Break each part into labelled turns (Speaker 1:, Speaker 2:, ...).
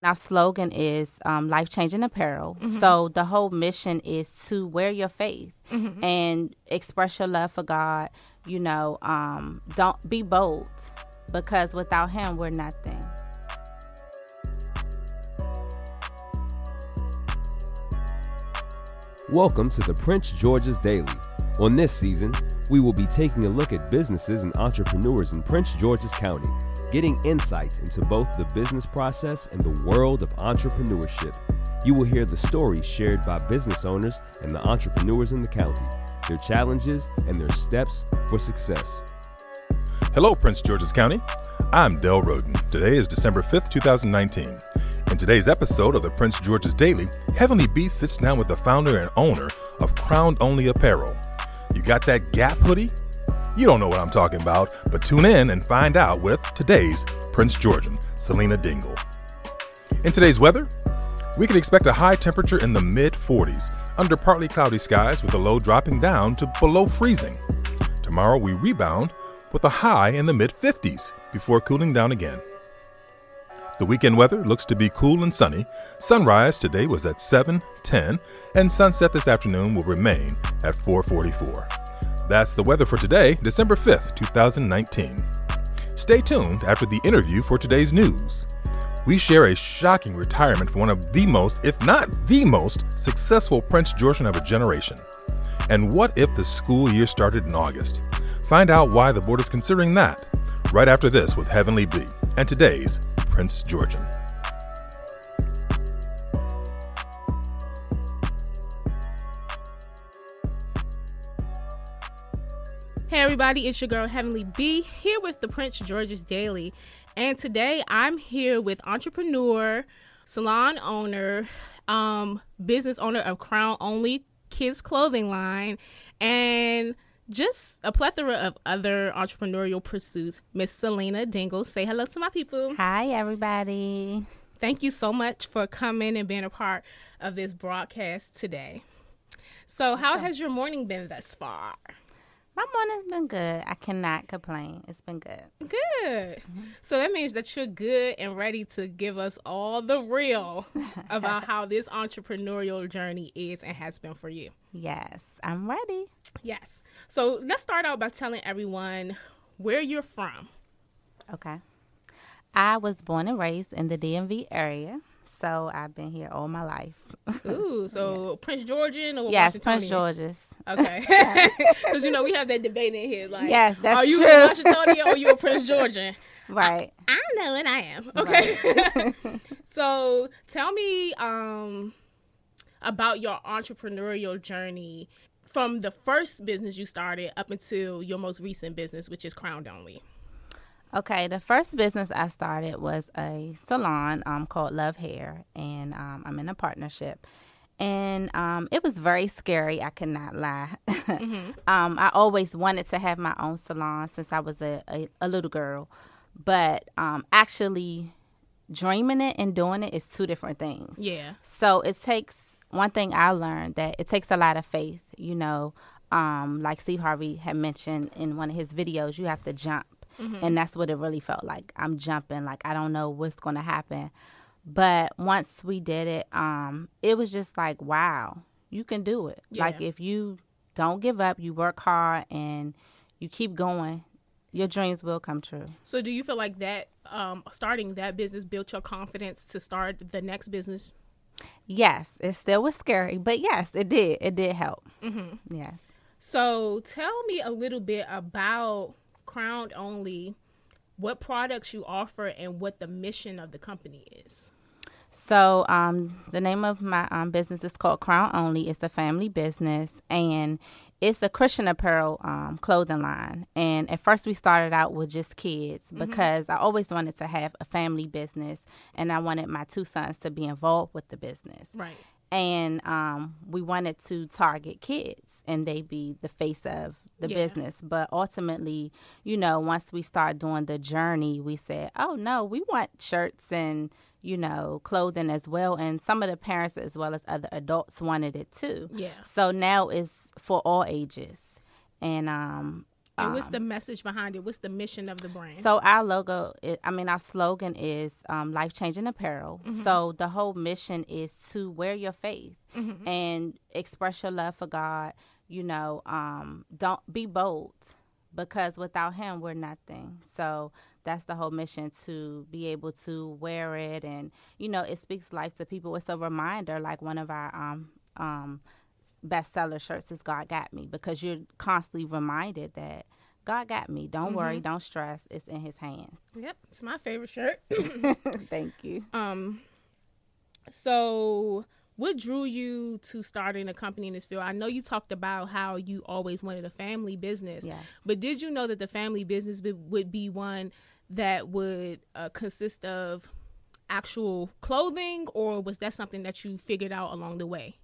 Speaker 1: Our slogan is um, life changing apparel. Mm-hmm. So the whole mission is to wear your faith mm-hmm. and express your love for God. You know, um, don't be bold because without Him, we're nothing.
Speaker 2: Welcome to the Prince George's Daily. On this season, we will be taking a look at businesses and entrepreneurs in Prince George's County getting insights into both the business process and the world of entrepreneurship. You will hear the stories shared by business owners and the entrepreneurs in the county, their challenges, and their steps for success.
Speaker 3: Hello, Prince George's County. I'm Del Roden. Today is December 5th, 2019. In today's episode of the Prince George's Daily, Heavenly B sits down with the founder and owner of Crowned Only Apparel. You got that Gap hoodie? You don't know what I'm talking about, but tune in and find out with today's Prince Georgian, Selena Dingle. In today's weather, we can expect a high temperature in the mid 40s under partly cloudy skies with a low dropping down to below freezing. Tomorrow we rebound with a high in the mid 50s before cooling down again. The weekend weather looks to be cool and sunny. Sunrise today was at 7:10 and sunset this afternoon will remain at 4:44. That's the weather for today, December 5th, 2019. Stay tuned after the interview for today's news. We share a shocking retirement for one of the most, if not the most, successful Prince Georgian of a generation. And what if the school year started in August? Find out why the board is considering that right after this with Heavenly B and today's Prince Georgian.
Speaker 4: Everybody, it's your girl Heavenly B here with the Prince George's Daily. And today I'm here with entrepreneur, salon owner, um, business owner of Crown Only Kids Clothing Line, and just a plethora of other entrepreneurial pursuits. Miss Selena Dingle. Say hello to my people.
Speaker 1: Hi everybody.
Speaker 4: Thank you so much for coming and being a part of this broadcast today. So, how has your morning been thus far?
Speaker 1: My morning's been good. I cannot complain. It's been good.
Speaker 4: Good. So that means that you're good and ready to give us all the real about how this entrepreneurial journey is and has been for you.
Speaker 1: Yes, I'm ready.
Speaker 4: Yes. So let's start out by telling everyone where you're from.
Speaker 1: Okay. I was born and raised in the DMV area. So I've been here all my life.
Speaker 4: Ooh, so yes. Prince Georgian or
Speaker 1: yes, Prince George's.
Speaker 4: Okay, because you know we have that debate in here. Like,
Speaker 1: yes, that's
Speaker 4: are you
Speaker 1: true.
Speaker 4: a Washingtonian or you a Prince Georgian?
Speaker 1: Right.
Speaker 4: I, I know what I am. Okay. Right. so tell me um, about your entrepreneurial journey from the first business you started up until your most recent business, which is Crowned Only.
Speaker 1: Okay, the first business I started was a salon um, called Love Hair, and um, I'm in a partnership and um, it was very scary. I cannot lie. mm-hmm. um, I always wanted to have my own salon since I was a, a, a little girl, but um, actually dreaming it and doing it is two different things.
Speaker 4: Yeah.
Speaker 1: So it takes one thing I learned that it takes a lot of faith. You know, um, like Steve Harvey had mentioned in one of his videos, you have to jump. Mm-hmm. And that's what it really felt like. I'm jumping, like I don't know what's going to happen but once we did it, um, it was just like, wow, you can do it. Yeah. Like if you don't give up, you work hard and you keep going, your dreams will come true.
Speaker 4: So do you feel like that um, starting that business built your confidence to start the next business?
Speaker 1: Yes, it still was scary, but yes, it did. It did help. Mm-hmm. Yes.
Speaker 4: So tell me a little bit about Crowned Only, what products you offer, and what the mission of the company is.
Speaker 1: So um, the name of my um, business is called Crown Only. It's a family business, and it's a Christian apparel um, clothing line. And at first, we started out with just kids mm-hmm. because I always wanted to have a family business, and I wanted my two sons to be involved with the business.
Speaker 4: Right.
Speaker 1: And um, we wanted to target kids, and they be the face of the yeah. business. But ultimately, you know, once we start doing the journey, we said, "Oh no, we want shirts and." You know, clothing as well. And some of the parents, as well as other adults, wanted it too.
Speaker 4: Yeah.
Speaker 1: So now it's for all ages. And um,
Speaker 4: And what's the message behind it? What's the mission of the brand?
Speaker 1: So our logo, i I mean, our slogan is um, life changing apparel. Mm-hmm. So the whole mission is to wear your faith mm-hmm. and express your love for God. You know, um, don't be bold because without Him, we're nothing. So that's the whole mission to be able to wear it, and you know, it speaks life to people. It's a reminder, like one of our um, um, bestseller shirts is God got me because you're constantly reminded that God got me. Don't mm-hmm. worry, don't stress. It's in his hands.
Speaker 4: Yep. It's my favorite shirt.
Speaker 1: Thank you.
Speaker 4: Um so what drew you to starting a company in this field? I know you talked about how you always wanted a family business.
Speaker 1: Yes.
Speaker 4: But did you know that the family business would be one that would uh, consist of actual clothing or was that something that you figured out along the way?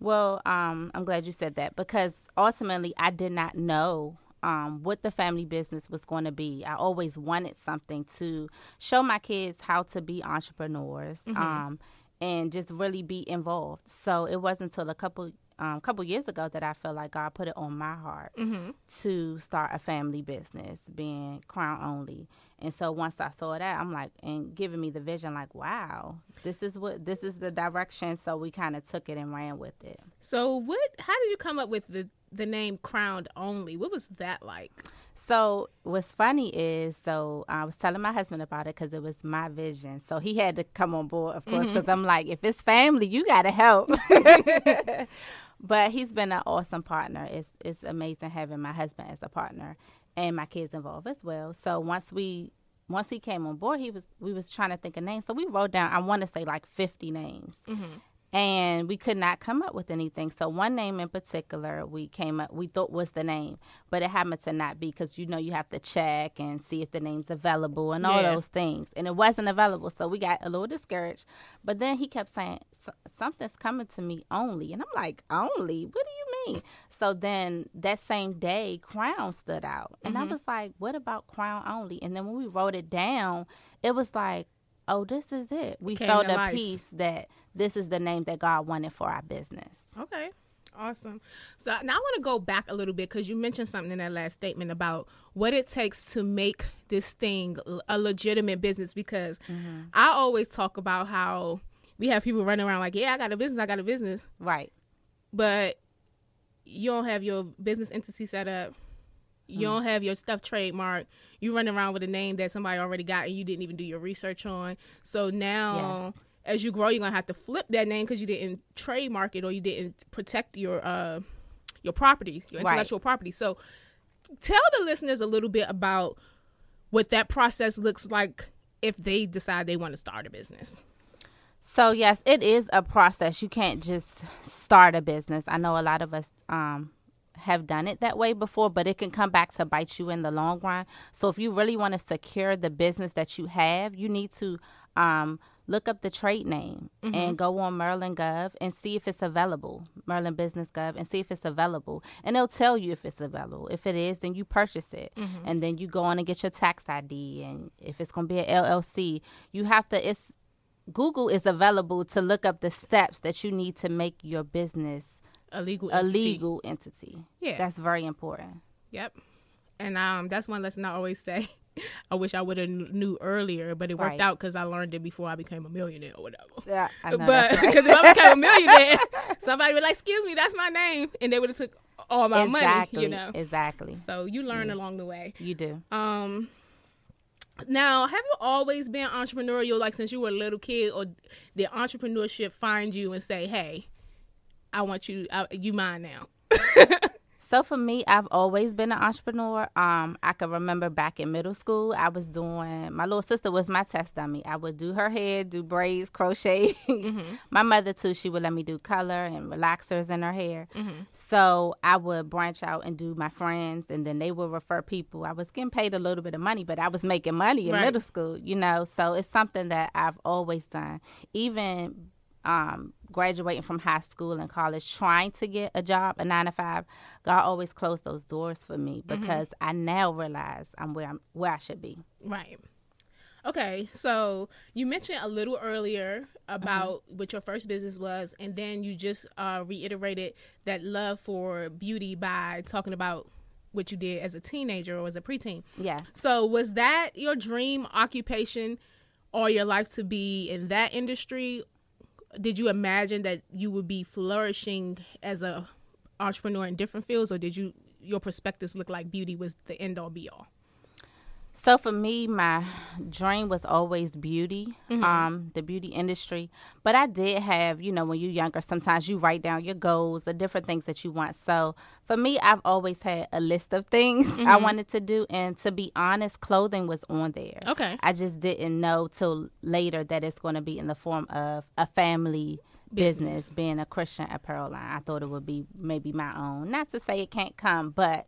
Speaker 1: Well, um, I'm glad you said that because ultimately I did not know um, what the family business was going to be. I always wanted something to show my kids how to be entrepreneurs mm-hmm. um, and just really be involved. So it wasn't until a couple um, couple years ago that I felt like God put it on my heart mm-hmm. to start a family business, being crown only. And so once I saw that, I'm like, and giving me the vision, like, wow, this is what this is the direction. So we kind of took it and ran with it.
Speaker 4: So what? How did you come up with the the name Crowned Only? What was that like?
Speaker 1: So what's funny is, so I was telling my husband about it because it was my vision. So he had to come on board, of course, because mm-hmm. I'm like, if it's family, you got to help. but he's been an awesome partner. It's it's amazing having my husband as a partner and my kids involved as well. So once we once he came on board, he was we was trying to think of names. So we wrote down I want to say like 50 names. Mm-hmm and we could not come up with anything. So one name in particular we came up we thought was the name, but it happened to not be because you know you have to check and see if the name's available and all yeah. those things, and it wasn't available. So we got a little discouraged. But then he kept saying something's coming to me only, and I'm like only. What do you mean? So then that same day, Crown stood out, and mm-hmm. I was like, what about Crown only? And then when we wrote it down, it was like oh, this is it. We felt a life. peace that this is the name that God wanted for our business.
Speaker 4: Okay. Awesome. So now I want to go back a little bit because you mentioned something in that last statement about what it takes to make this thing a legitimate business. Because mm-hmm. I always talk about how we have people running around like, yeah, I got a business, I got a business.
Speaker 1: Right.
Speaker 4: But you don't have your business entity set up. You mm. don't have your stuff trademarked. You run around with a name that somebody already got and you didn't even do your research on. So now, yes. as you grow, you're gonna have to flip that name because you didn't trademark it or you didn't protect your uh your property, your intellectual right. property. So tell the listeners a little bit about what that process looks like if they decide they want to start a business.
Speaker 1: So yes, it is a process. You can't just start a business. I know a lot of us um, have done it that way before, but it can come back to bite you in the long run. So if you really want to secure the business that you have, you need to um, look up the trade name mm-hmm. and go on Maryland Gov and see if it's available, Maryland Business Gov, and see if it's available. And they'll tell you if it's available. If it is, then you purchase it. Mm-hmm. And then you go on and get your tax ID. And if it's going to be an LLC, you have to, it's, Google is available to look up the steps that you need to make your business
Speaker 4: a legal
Speaker 1: entity. a legal entity.
Speaker 4: Yeah,
Speaker 1: that's very important.
Speaker 4: Yep, and um, that's one lesson I always say. I wish I would have knew earlier, but it worked right. out because I learned it before I became a millionaire or whatever.
Speaker 1: Yeah,
Speaker 4: I know, but because right. if I became a millionaire, somebody would like, "Excuse me, that's my name," and they would have took all my
Speaker 1: exactly,
Speaker 4: money. You know,
Speaker 1: exactly.
Speaker 4: So you learn yeah. along the way.
Speaker 1: You do.
Speaker 4: Um. Now, have you always been entrepreneurial, like since you were a little kid, or did entrepreneurship find you and say, "Hey, I want you, I, you mine now.
Speaker 1: so for me, I've always been an entrepreneur. Um, I can remember back in middle school, I was doing. My little sister was my test dummy. I would do her hair, do braids, crochet. Mm-hmm. my mother too. She would let me do color and relaxers in her hair. Mm-hmm. So I would branch out and do my friends, and then they would refer people. I was getting paid a little bit of money, but I was making money in right. middle school. You know, so it's something that I've always done. Even um, graduating from high school and college, trying to get a job, a nine to five, God always closed those doors for me mm-hmm. because mm-hmm. I now realize I'm where I'm where I should be.
Speaker 4: Right. Okay, so you mentioned a little earlier about mm-hmm. what your first business was, and then you just uh, reiterated that love for beauty by talking about what you did as a teenager or as a preteen.
Speaker 1: Yeah.
Speaker 4: So was that your dream occupation all your life to be in that industry? Did you imagine that you would be flourishing as a entrepreneur in different fields or did you your perspectives look like beauty was the end all be all?
Speaker 1: So for me, my dream was always beauty, um, the beauty industry. But I did have, you know, when you're younger, sometimes you write down your goals or different things that you want. So for me, I've always had a list of things I wanted to do, and to be honest, clothing was on there.
Speaker 4: Okay.
Speaker 1: I just didn't know till later that it's going to be in the form of a family business,
Speaker 4: Business.
Speaker 1: being a Christian apparel line. I thought it would be maybe my own. Not to say it can't come, but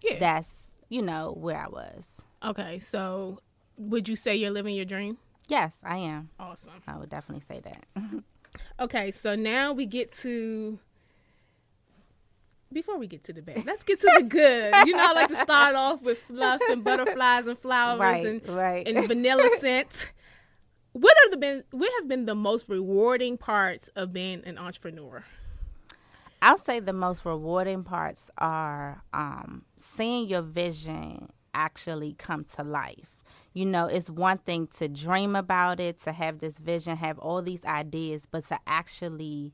Speaker 4: Yeah.
Speaker 1: that's you know where I was.
Speaker 4: Okay. So would you say you're living your dream?
Speaker 1: Yes, I am.
Speaker 4: Awesome.
Speaker 1: I would definitely say that.
Speaker 4: Okay, so now we get to before we get to the bad, let's get to the good. You know, I like to start off with fluff and butterflies and flowers
Speaker 1: Right,
Speaker 4: and
Speaker 1: right.
Speaker 4: and vanilla scent. What are the been what have been the most rewarding parts of being an entrepreneur?
Speaker 1: I'll say the most rewarding parts are um, seeing your vision actually come to life. You know, it's one thing to dream about it, to have this vision, have all these ideas, but to actually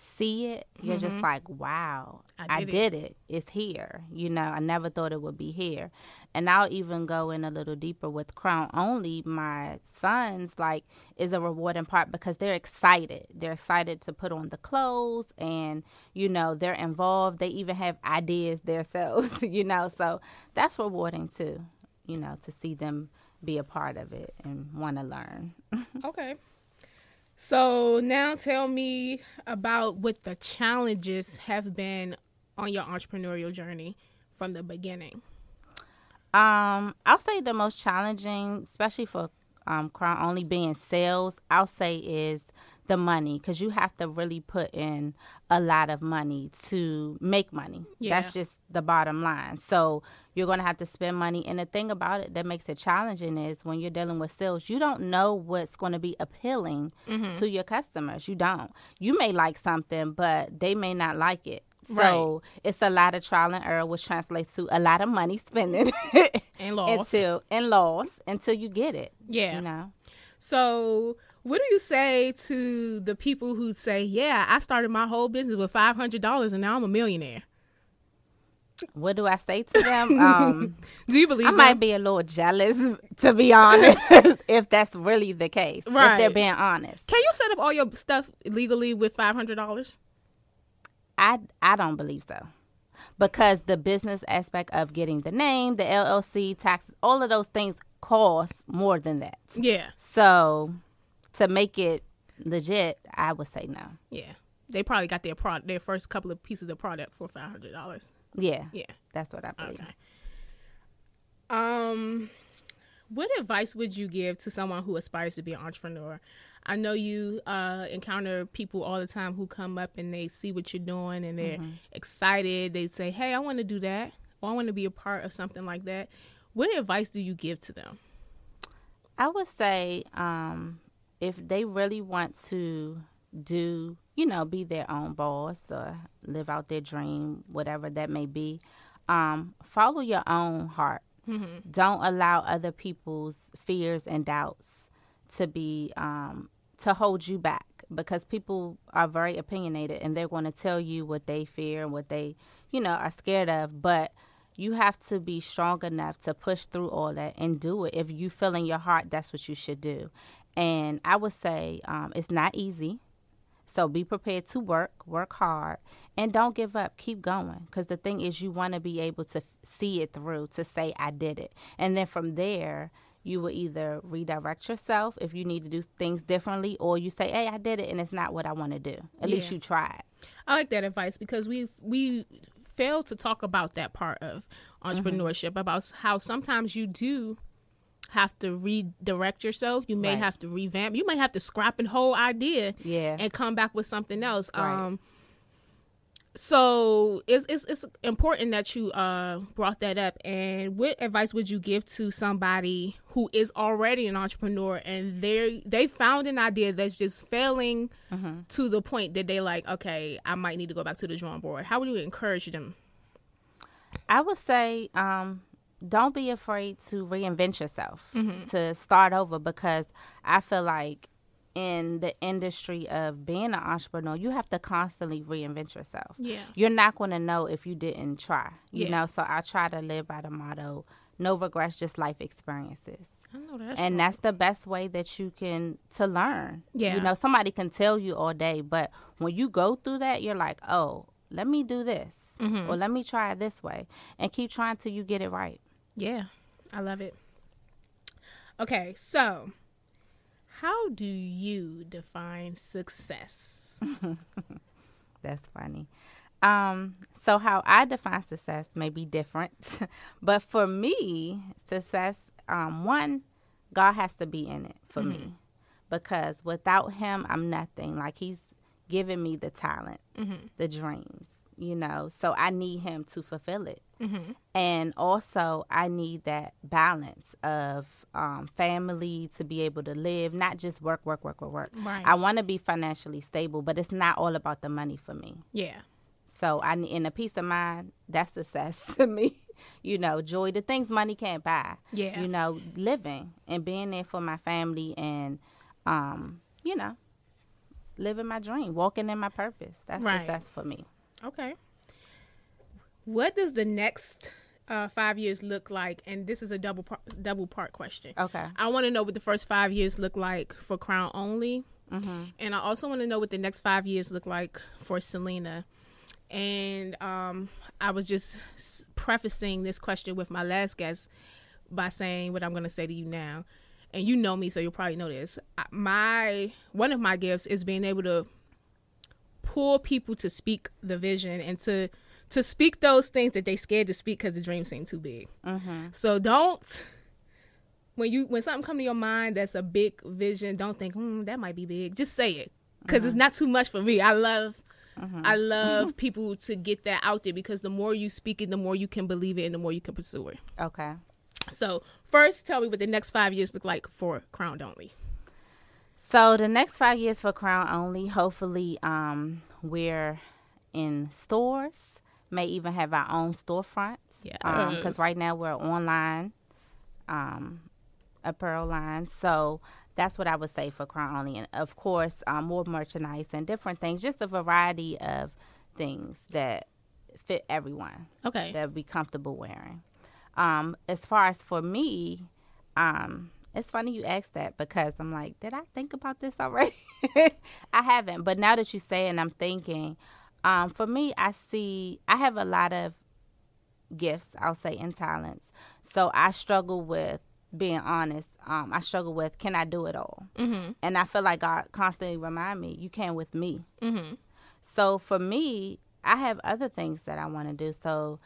Speaker 1: see it, you're just mm-hmm. like, wow,
Speaker 4: I
Speaker 1: I
Speaker 4: did
Speaker 1: did,
Speaker 4: it."
Speaker 1: it. It's here. You know, I never thought it would be here. And I'll even go in a little deeper with Crown Only. My sons, like, is a rewarding part because they're excited. They're excited to put on the clothes and, you know, they're involved. They even have ideas themselves, you know. So that's rewarding too, you know, to see them be a part of it and want to learn.
Speaker 4: Okay. So now tell me about what the challenges have been on your entrepreneurial journey from the beginning.
Speaker 1: Um, I'll say the most challenging, especially for um, Crown Only being sales, I'll say is the money because you have to really put in a lot of money to make money.
Speaker 4: Yeah.
Speaker 1: That's just the bottom line. So you're going to have to spend money. And the thing about it that makes it challenging is when you're dealing with sales, you don't know what's going to be appealing mm-hmm. to your customers. You don't. You may like something, but they may not like it. So it's a lot of trial and error, which translates to a lot of money spending
Speaker 4: And loss.
Speaker 1: until and loss until you get it.
Speaker 4: Yeah.
Speaker 1: You know.
Speaker 4: So, what do you say to the people who say, "Yeah, I started my whole business with five hundred dollars, and now I'm a millionaire"?
Speaker 1: What do I say to them? Um,
Speaker 4: Do you believe
Speaker 1: I
Speaker 4: them?
Speaker 1: might be a little jealous, to be honest, if that's really the case. If they're being honest,
Speaker 4: Can you set up all your stuff legally with five hundred dollars?
Speaker 1: I I don't believe so, because the business aspect of getting the name, the LLC, taxes, all of those things cost more than that.
Speaker 4: Yeah,
Speaker 1: So to make it legit, I would say no.
Speaker 4: yeah. They probably got their product, their first couple of pieces of product for five hundred dollars.
Speaker 1: Yeah,
Speaker 4: Yeah.
Speaker 1: that's what I believe.
Speaker 4: Okay. Um, what advice would you give to someone who aspires to be an entrepreneur? I know you uh, encounter people all the time who come up and they see what you're doing and they're excited. They say, "Hey, I want to do that," or "I want to be a part of something like that." What advice do you give to them?
Speaker 1: I would say um, if they really want to do, you know, be their own boss or live out their dream, whatever that may be, um, follow your own heart. Don't allow other people's fears and doubts to be um, to hold you back because people are very opinionated and they're going to tell you what they fear and what they, you know, are scared of. But you have to be strong enough to push through all that and do it. If you feel in your heart, that's what you should do. And I would say um, it's not easy. So be prepared to work, work hard, and don't give up. Keep going. Because the thing is, you want to be able to f- see it through, to say, I did it. And then from there, you will either redirect yourself if you need to do things differently, or you say, Hey, I did it, and it's not what I want to do. At least you tried.
Speaker 4: I like that advice because we we fail to talk about that part of entrepreneurship about how sometimes you do have to redirect yourself. You may
Speaker 1: Right.
Speaker 4: have to revamp. You may have to scrap a whole idea
Speaker 1: Yeah.
Speaker 4: and come back with something else.
Speaker 1: Right.
Speaker 4: Um so it's, it's it's important that you uh brought that up and what advice would you give to somebody who is already an entrepreneur and they they found an idea that's just failing to the point that they like okay i might need to go back to the drawing board how would you encourage them
Speaker 1: I would say um, don't be afraid to reinvent yourself, to start over, because I feel like in the industry of being an entrepreneur, you have to constantly reinvent yourself.
Speaker 4: Yeah.
Speaker 1: You're not going to know if you didn't try, you
Speaker 4: Yeah.
Speaker 1: know? So I try to live by the motto no regrets, just life experiences.
Speaker 4: I know that's
Speaker 1: and that's the best way that you can to learn.
Speaker 4: Yeah.
Speaker 1: You know, somebody can tell you all day, but when you go through that, you're like, oh, let me do this,
Speaker 4: Mm-hmm.
Speaker 1: or let me try it this way, and keep trying till you get it right.
Speaker 4: Yeah, I love it. Okay, so how do you define success?
Speaker 1: That's funny. Um, so how I define success may be different, but for me, success, um, one, God has to be in it for me, because without Him, I'm nothing. Like He's given me the talent, the dreams, you know. So I need Him to fulfill it, and also I need that balance of um, family to be able to live, not just work, work, work, work, work.
Speaker 4: Right.
Speaker 1: I want to be financially stable, but it's not all about the money for me.
Speaker 4: Yeah,
Speaker 1: So I need, in a peace of mind, that's success to me. You know, joy, the things money can't buy.
Speaker 4: Yeah.
Speaker 1: You know, living and being there for my family and, um, you know, living my dream, walking in my purpose. That's
Speaker 4: Right.
Speaker 1: success for me.
Speaker 4: Okay. What does the next uh, five years look like? And this is a double part, double part question.
Speaker 1: Okay.
Speaker 4: I want to know what the first five years look like for Crown Only, and I also want to know what the next five years look like for Selena. And um, I was just prefacing this question with my last guest by saying what I'm going to say to you now. And you know me, so you'll probably know this. My one of my gifts is being able to pull people to speak the vision and to to speak those things that they scared to speak because the dreams seem too big. Mm-hmm. So don't when you when something come to your mind that's a big vision, don't think, hmm, that might be big. Just say it because it's mm-hmm. not too much for me. I love. Mm-hmm. I love people to get that out there because the more you speak it, the more you can believe it and the more you can pursue it.
Speaker 1: Okay.
Speaker 4: So, first, tell me what the next five years look like for Crown Only.
Speaker 1: So the next five years for Crown Only, hopefully, um, we're in stores, may even have our own storefronts. Because
Speaker 4: Yes.
Speaker 1: right now we're online, um, apparel line. So that's what I would say for Crown Only, and of course, um, more merchandise and different things, just a variety of things that fit everyone
Speaker 4: Okay.
Speaker 1: that would be comfortable wearing. Um, as far as for me, um, it's funny you asked that because I'm like, did I think about this already? I haven't, but now that you say it, and I'm thinking, um, for me, I see I have a lot of gifts, I'll say, and talents. So I struggle with being honest. Um, I struggle with can I do it all? Mm-hmm. And I feel like God constantly remind me, you can with me.
Speaker 4: Mm-hmm.
Speaker 1: So for me, I have other things that I want to do. So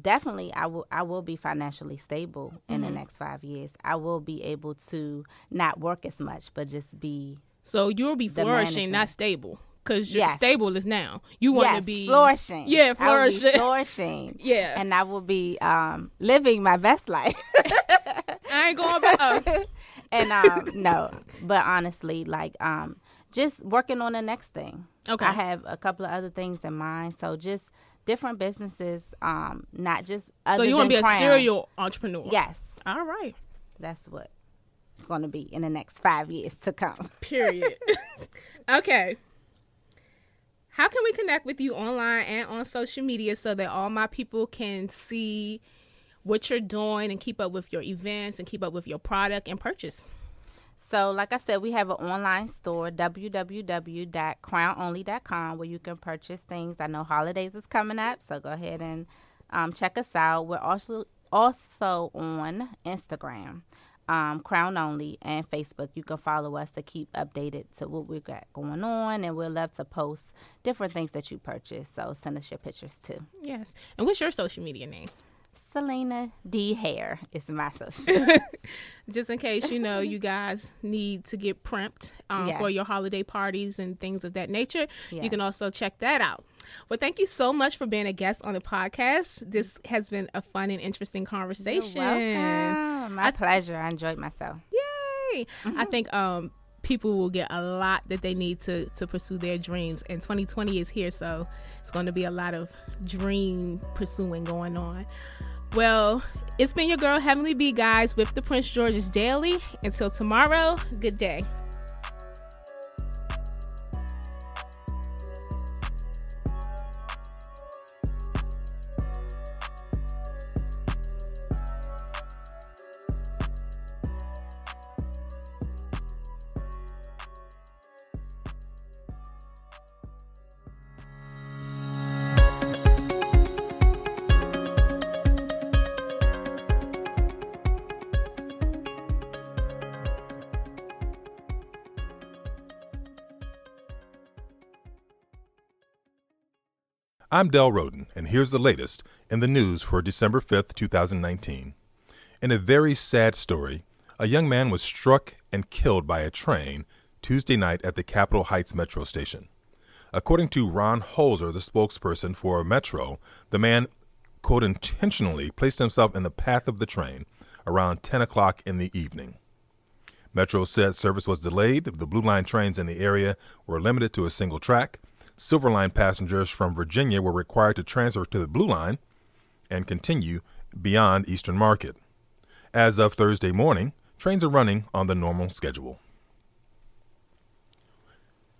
Speaker 1: definitely I will I will be financially stable in the next 5 years. I will be able to not work as much but just be
Speaker 4: So you'll be flourishing, not stable, because you're
Speaker 1: Yes.
Speaker 4: stable is now. You want to
Speaker 1: yes,
Speaker 4: be
Speaker 1: flourishing.
Speaker 4: Yeah,
Speaker 1: I will be
Speaker 4: flourishing.
Speaker 1: flourishing.
Speaker 4: Yeah.
Speaker 1: And I will be um, living my best life.
Speaker 4: I ain't going back. Oh.
Speaker 1: and um, no, but honestly, like um, just working on the next thing.
Speaker 4: Okay.
Speaker 1: I have a couple of other things in mind. So just different businesses, um, not just. Other
Speaker 4: so you want to be a serial entrepreneur?
Speaker 1: Yes,
Speaker 4: All right.
Speaker 1: that's what it's going to be in the next five years to come.
Speaker 4: Period. okay. How can we connect with you online and on social media so that all my people can see what you're doing and keep up with your events and keep up with your product and purchase?
Speaker 1: So, like I said, we have an online store, www.crownonly.com, where you can purchase things. I know holidays is coming up, so go ahead and um, check us out. We're also also on Instagram, um, Crown Only, and Facebook. You can follow us to keep updated to what we've got going on, and we'd love to post different things that you purchase. So, send us your pictures too.
Speaker 4: Yes. And what's your social media name?
Speaker 1: Selena D Hair is my social.
Speaker 4: Just in case you know you guys need to get primped um,
Speaker 1: Yes.
Speaker 4: for your holiday parties and things of that nature, you can also check that out. Well, thank you so much for being a guest on the podcast. This has been a fun and interesting conversation.
Speaker 1: My pleasure. I enjoyed myself.
Speaker 4: Yay! I think um people will get a lot that they need to to pursue their dreams. And 2020 is here, so it's going to be a lot of dream pursuing going on. Well, it's been your girl Heavenly B guys with the Prince George's Daily. Until tomorrow, good day.
Speaker 3: I'm Del Roden, and here's the latest in the news for December 5th, 2019. In a very sad story, a young man was struck and killed by a train Tuesday night at the Capitol Heights Metro station. According to Ron Holzer, the spokesperson for Metro, the man, quote, intentionally placed himself in the path of the train around 10 o'clock in the evening. Metro said service was delayed. The Blue Line trains in the area were limited to a single track Silver Line passengers from Virginia were required to transfer to the Blue Line and continue beyond Eastern Market. As of Thursday morning, trains are running on the normal schedule.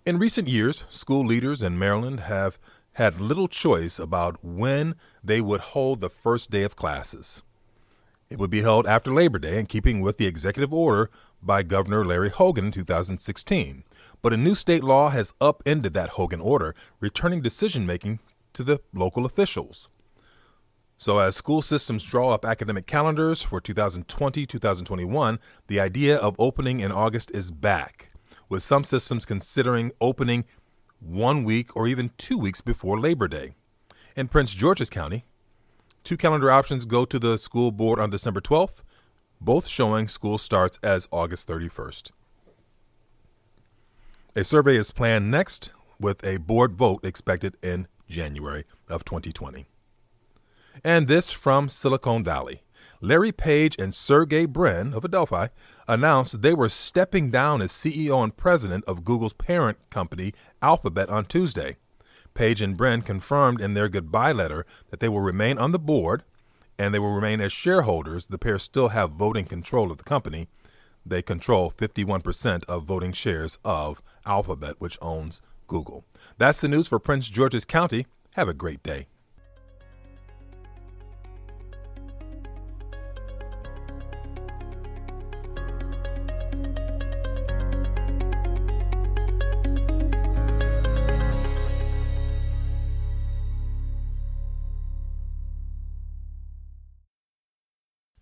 Speaker 3: In recent years, school leaders in Maryland have had little choice about when they would hold the first day of classes. It would be held after Labor Day in keeping with the executive order by Governor Larry Hogan in 2016, but a new state law has upended that Hogan order, returning decision making to the local officials. So, as school systems draw up academic calendars for 2020 2021, the idea of opening in August is back, with some systems considering opening one week or even two weeks before Labor Day. In Prince George's County, two calendar options go to the school board on December 12th, both showing school starts as August 31st. A survey is planned next with a board vote expected in January of 2020. And this from Silicon Valley. Larry Page and Sergey Brin of Adelphi announced they were stepping down as CEO and president of Google's parent company, Alphabet, on Tuesday. Page and Brin confirmed in their goodbye letter that they will remain on the board and they will remain as shareholders. The pair still have voting control of the company. They control 51% of voting shares of Alphabet, which owns Google. That's the news for Prince George's County. Have a great day.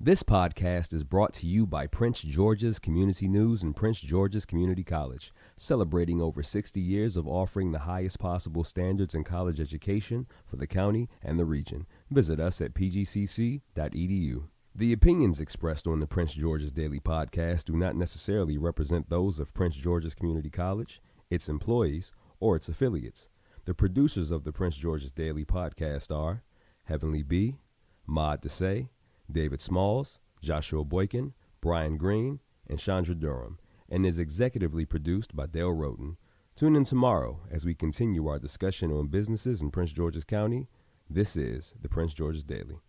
Speaker 2: This podcast is brought to you by Prince George's Community News and Prince George's Community College, celebrating over 60 years of offering the highest possible standards in college education for the county and the region. Visit us at pgcc.edu. The opinions expressed on the Prince George's Daily Podcast do not necessarily represent those of Prince George's Community College, its employees, or its affiliates. The producers of the Prince George's Daily Podcast are Heavenly B, Maud Desai, David Smalls, Joshua Boykin, Brian Green, and Chandra Durham, and is executively produced by Dale Roten. Tune in tomorrow as we continue our discussion on businesses in Prince George's County. This is the Prince George's Daily.